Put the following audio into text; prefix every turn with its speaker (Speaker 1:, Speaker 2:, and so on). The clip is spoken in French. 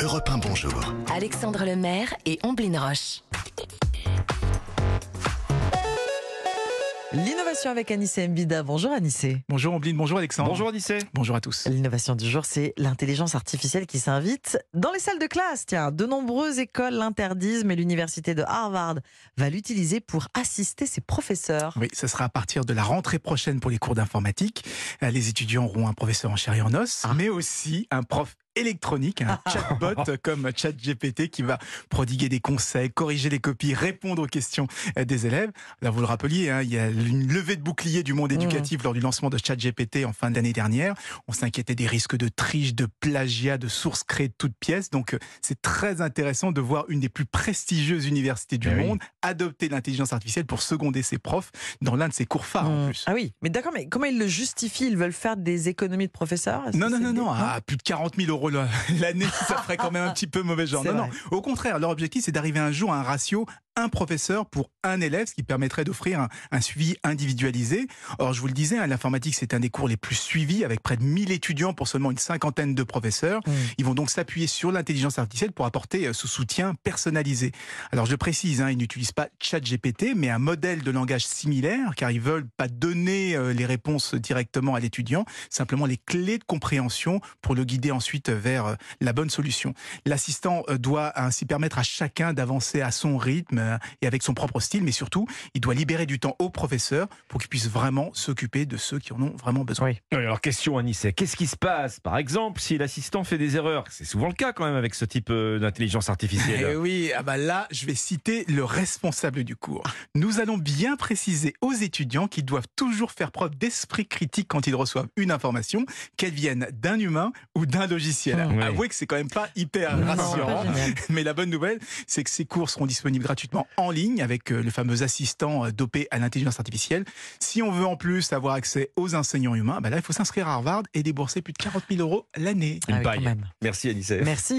Speaker 1: Europe 1, bonjour.
Speaker 2: Alexandre Lemaire et Omblin Roche.
Speaker 3: L'innovation avec Anissé Mbida. Bonjour Anissé.
Speaker 4: Bonjour Ombline, bonjour Alexandre.
Speaker 5: Bonjour Odyssée.
Speaker 4: Bonjour à tous.
Speaker 3: L'innovation du jour, c'est l'intelligence artificielle qui s'invite dans les salles de classe. Tiens, de nombreuses écoles l'interdisent, mais l'université de Harvard va l'utiliser pour assister ses professeurs.
Speaker 4: Oui, ce sera à partir de la rentrée prochaine pour les cours d'informatique. Euh, Les étudiants auront un professeur en chair et en os,
Speaker 3: Ah.
Speaker 4: mais aussi un prof électronique, un chatbot comme ChatGPT qui va prodiguer des conseils, corriger les copies, répondre aux questions des élèves. Là, vous le rappeliez, hein, il y a une levée de bouclier du monde éducatif lors du lancement de ChatGPT en fin d'année dernière. On s'inquiétait des risques de triche, de plagiat, de sources créées de toutes pièces. Donc, euh, c'est très intéressant de voir une des plus prestigieuses universités du
Speaker 5: Eh oui.
Speaker 4: monde adopter l'intelligence artificielle pour seconder ses profs dans l'un de ses cours phares en
Speaker 3: Mmh.
Speaker 4: plus.
Speaker 3: Ah oui, mais d'accord, mais comment ils le justifient? Ils veulent faire des économies de professeurs?
Speaker 4: Non, non, non, non, à plus de 40 000 euros la- l'année, ça ferait quand même un petit peu mauvais genre. Non, non, au contraire, leur objectif, c'est d'arriver un jour à un ratio un professeur pour un élève, ce qui permettrait d'offrir un, un suivi individualisé. Or, je vous le disais, hein, l'informatique, c'est un des cours les plus suivis, avec près de 1000 étudiants pour seulement une cinquantaine de professeurs.
Speaker 3: Mmh.
Speaker 4: Ils vont donc s'appuyer sur l'intelligence artificielle pour apporter euh, ce soutien personnalisé. Alors, je précise, hein, ils n'utilisent pas ChatGPT, mais un modèle de langage similaire, car ils veulent pas donner euh, les réponses directement à l'étudiant, simplement les clés de compréhension pour le guider ensuite vers euh, la bonne solution. L'assistant doit ainsi permettre à chacun d'avancer à son rythme euh, et avec son propre style, mais surtout, il doit libérer du temps au professeur pour qu'il puisse vraiment s'occuper de ceux qui en ont vraiment besoin.
Speaker 3: Oui.
Speaker 5: Oui, alors question Anissé, qu'est-ce qui se passe par exemple si l'assistant fait des erreurs? C'est souvent le cas quand même avec ce type euh, d'intelligence
Speaker 4: Eh
Speaker 5: artificielle.
Speaker 4: oui, ah bah là, je vais citer le responsable du cours. Nous allons bien préciser aux étudiants qu'ils doivent toujours faire preuve d'esprit critique quand ils reçoivent une information, qu'elle vienne d'un humain ou d'un logiciel.
Speaker 3: Mmh.
Speaker 5: Ouais.
Speaker 4: Avouez que c'est quand même pas hyper
Speaker 3: Non,
Speaker 4: rassurant.
Speaker 3: pas.
Speaker 4: Mais la bonne nouvelle, c'est que ces cours seront disponibles gratuitement en ligne avec euh, le fameux assistant euh, dopé à l'intelligence artificielle. Si on veut en plus avoir accès aux enseignants humains, bah là, il faut s'inscrire à Harvard et débourser plus de 40 000 euros l'année.
Speaker 5: Une
Speaker 3: Ah oui,
Speaker 5: paille.
Speaker 3: même.
Speaker 5: Merci Anissé.
Speaker 3: Merci.